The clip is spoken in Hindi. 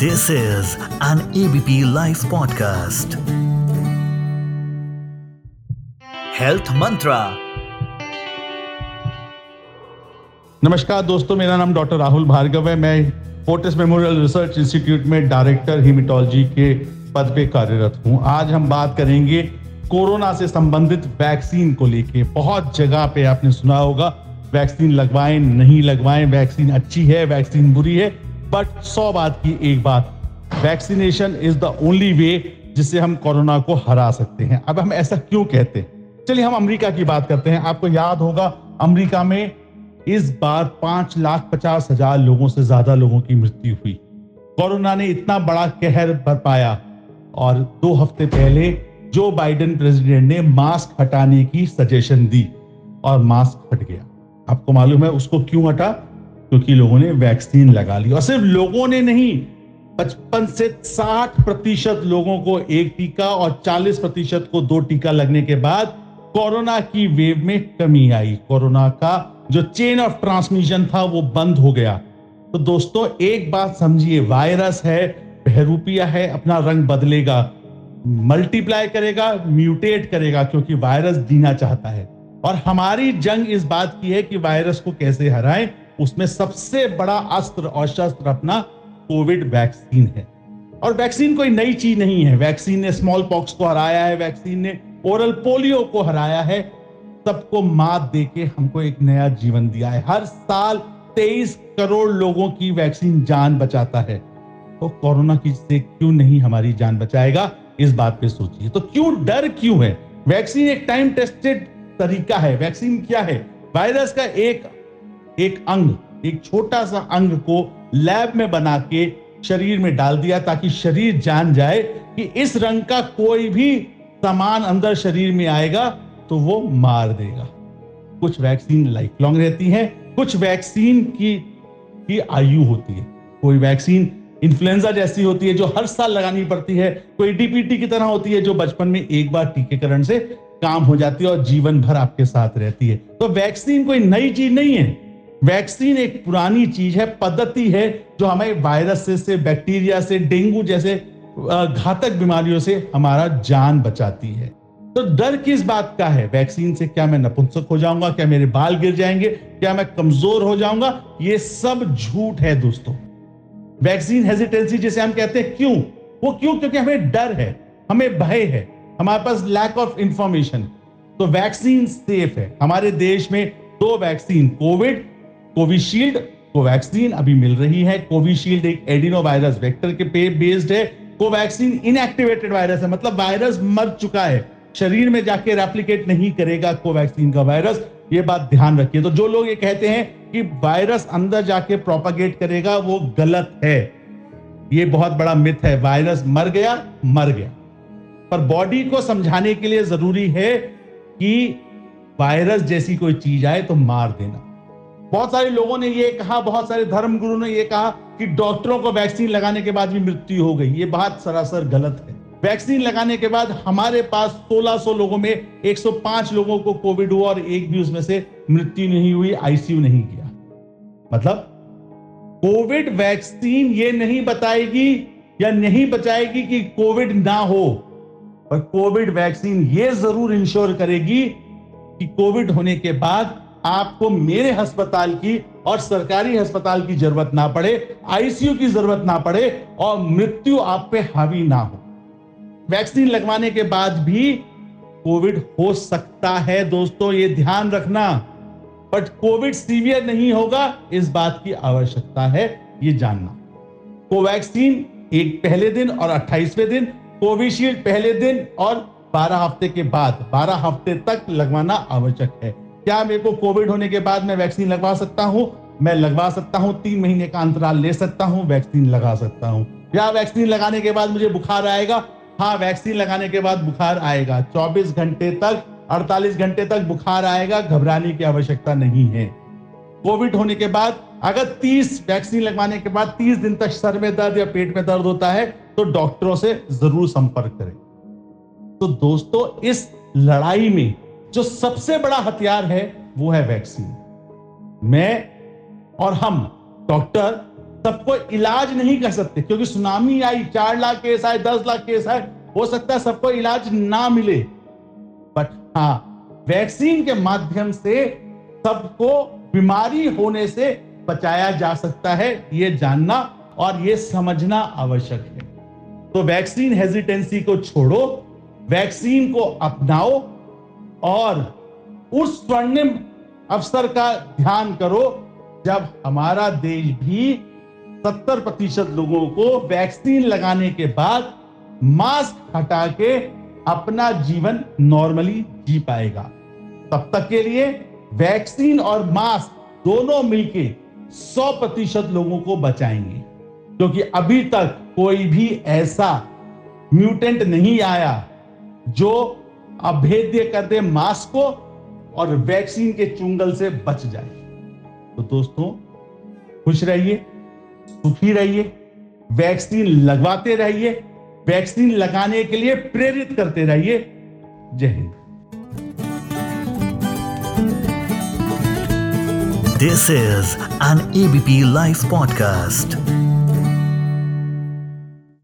This is an ABP Life podcast. Health Mantra. नमस्कार दोस्तों, मेरा नाम डॉक्टर राहुल भार्गव है मैं फोर्टिस मेमोरियल रिसर्च इंस्टीट्यूट में डायरेक्टर हिमिटोलॉजी के पद पे कार्यरत हूँ आज हम बात करेंगे कोरोना से संबंधित वैक्सीन को लेके बहुत जगह पे आपने सुना होगा, वैक्सीन लगवाएँ, नहीं लगवाएँ, वैक्सीन अच्छी है, वैक्सीन बुरी है बट सौ बात की एक बात vaccination is the only way जिससे हम कोरोना को हरा सकते हैं। अब हम ऐसा क्यों कहते हैं? चलिए हम अमेरिका की बात करते हैं। आपको याद होगा, अमेरिका में इस बार पाँच लाख पचास हज़ार लोगों से ज़्यादा लोगों की मृत्यु हुई। कोरोना ने इतना बड़ा कहर बरपाया और दो हफ़्ते पहले जो बाइडेन प्रेसिडेंट ने मास्क हटाने की सजेशन दी और मास्क हट गया। आपको मालूम है उसको क्यों हटा? क्योंकि लोगों ने वैक्सीन लगा ली। और सिर्फ़ लोगों ने नहीं, पचपन से साठ प्रतिशत लोगों को एक टीका और चालीस प्रतिशत को दो टीका लगने के बाद कोरोना की वेव में कमी आई। कोरोना का जो चेन ऑफ़ ट्रांसमिशन था, वो बंद हो गया। तो दोस्तों, एक बात समझिए, वायरस है बहरूपिया है, अपना रंग बदलेगा मल्टीप्लाई करेगा म्यूटेट करेगा, क्योंकि वायरस जीना चाहता है। और हमारी जंग इस बात की है कि वायरस को कैसे हराएँ उसमें सबसे बड़ा अस्त्र और शस्त्र अपना कोविड वैक्सीन है। और वैक्सीन कोई नई चीज़ नहीं है। वैक्सीन ने स्मॉल पॉक्स को हराया है, वैक्सीन ने ओरल पोलियो को हराया है। सबको मात देके हमको एक नया जीवन दिया है। हर साल 23 करोड़ लोगों की वैक्सीन जान बचाता है। तो कोरोना की से क्यों नहीं हमारी जान बचाएगा? इस बात पे सोचिए। तो क्यों डर क्यों है? वैक्सीन एक टाइम टेस्टेड तरीका है। वैक्सीन क्या है? वायरस का एक एक अंग, एक छोटा सा अंग को लैब में बना के शरीर में डाल दिया ताकि शरीर जान जाए कि इस रंग का कोई भी सामान अंदर शरीर में आएगा तो वो मार देगा। कुछ वैक्सीन लाइफ लॉन्ग रहती है, कुछ वैक्सीन की की आयु होती है। कोई वैक्सीन इन्फ्लुएंजा जैसी होती है जो हर साल लगानी पड़ती है, कोई डीपीटी की तरह होती है जो बचपन में एक बार टीकेकरण से काम हो जाती है और जीवन भर आपके साथ रहती है। तो वैक्सीन कोई नई चीज़ नहीं है। वैक्सीन एक पुरानी चीज़ है पद्धति है जो हमें वायरस से, से बैक्टीरिया से डेंगू जैसे घातक बीमारियों से हमारा जान बचाती है। तो डर किस बात का है? वैक्सीन से क्या मैं नपुंसक हो जाऊँगा? क्या मेरे बाल गिर जाएँगे? क्या मैं कमज़ोर हो जाऊँगा? ये सब झूठ है दोस्तों। वैक्सीन हेजिटेंसी जिसे हम कहते हैं क्यों? वो क्यों? क्योंकि हमें डर है हमें भय है हमारे पास लैक ऑफ़ इंफॉर्मेशन तो वैक्सीन सेफ़ है। हमारे देश में दो वैक्सीन कोविड कोविशील्ड कोवैक्सीन अभी मिल रही है। कोविशील्ड एक एडिनो वायरस वेक्टर के पे बेस्ड है। कोवैक्सीन इनएक्टिवेटेड वायरस है। मतलब वायरस मर चुका है। शरीर में जाके रेप्लीकेट नहीं करेगा कोवैक्सीन का वायरस ये बात ध्यान रखिए। तो जो लोग ये कहते हैं कि वायरस अंदर जाके प्रोपागेट करेगा, वो गलत है। ये बहुत बड़ा मिथ है। वायरस मर गया मर गया। पर बॉडी को समझाने के लिए ज़रूरी है कि वायरस जैसी कोई चीज़ आए तो मार देना। बहुत सारे लोगों ने ये कहा, बहुत सारे धर्म गुरु ने ये कहा कि डॉक्टरों को वैक्सीन लगाने के बाद भी मृत्यु हो गई। ये बात सरासर गलत है। वैक्सीन लगाने के बाद हमारे पास 1600 लोगों में 105 लोगों को कोविड हुआ और एक भी उसमें से मृत्यु नहीं हुई, आईसीयू नहीं किया। मतलब कोविड वैक्सीन ये नहीं बताएगी या नहीं बचाएगी कि कोविड ना हो, पर कोविड वैक्सीन ये ज़रूर इंश्योर करेगी कि कोविड होने के बाद आपको मेरे अस्पताल की और सरकारी अस्पताल की ज़रूरत ना पड़े, आईसीयू की ज़रूरत ना पड़े और मृत्यु आप पे हावी ना हो। वैक्सीन लगवाने के बाद भी कोविड हो सकता है दोस्तों, ये ध्यान रखना। बट कोविड सीवियर नहीं होगा, इस बात की आवश्यकता है, ये जानना। कोवैक्सीन एक पहले दिन और 28वें दिन, कोविशील्ड पहले दिन और 12 हफ़्ते के बाद 12 हफ़्ते तक लगवाना आवश्यक है। क्या मेरे को कोविड होने के बाद मैं वैक्सीन लगवा सकता हूँ? मैं लगवा सकता हूँ, तीन महीने का अंतराल ले सकता हूँ वैक्सीन लगा सकता हूँ। क्या वैक्सीन लगाने के बाद मुझे बुखार आएगा? हाँ वैक्सीन लगाने के बाद बुखार आएगा। 24 घंटे तक 48 घंटे तक बुखार आएगा, घबराने की आवश्यकता नहीं है। कोविड होने के बाद अगर 30 वैक्सीन लगवाने के बाद 30 दिन तक सर में दर्द या पेट में दर्द होता है तो डॉक्टरों से ज़रूर संपर्क करें। तो दोस्तों, इस लड़ाई में जो सबसे बड़ा हथियार है, वो है वैक्सीन। मैं और हम, डॉक्टर, सबको इलाज नहीं कर सकते, क्योंकि सुनामी आई, चार लाख केस आए, दस लाख केस आए, हो सकता है सबको इलाज ना मिले। बट हाँ वैक्सीन के माध्यम से सबको बीमारी होने से बचाया जा सकता है, ये जानना और ये समझना आवश्यक है। तो वैक्सीन हेजिटेंसी को छोड़ो, वैक्सीन को अपनाओ और उस स्वर्णिम अवसर का ध्यान करो जब हमारा देश भी 70 प्रतिशत लोगों को वैक्सीन लगाने के बाद मास्क हटा के अपना जीवन नॉर्मली जी पाएगा। तब तक के लिए वैक्सीन और मास्क दोनों मिलके 100 प्रतिशत लोगों को बचाएँगे। क्योंकि अभी तक कोई भी ऐसा म्यूटेंट नहीं आया जो अभेद्य कर दे मास्क को और वैक्सीन के चुंगल से बच जाए। तो दोस्तों, खुश रहिए, सुखी रहिए, वैक्सीन लगवाते रहिए, वैक्सीन लगाने के लिए प्रेरित करते रहिए। जय Hind. This is an ABP live podcast.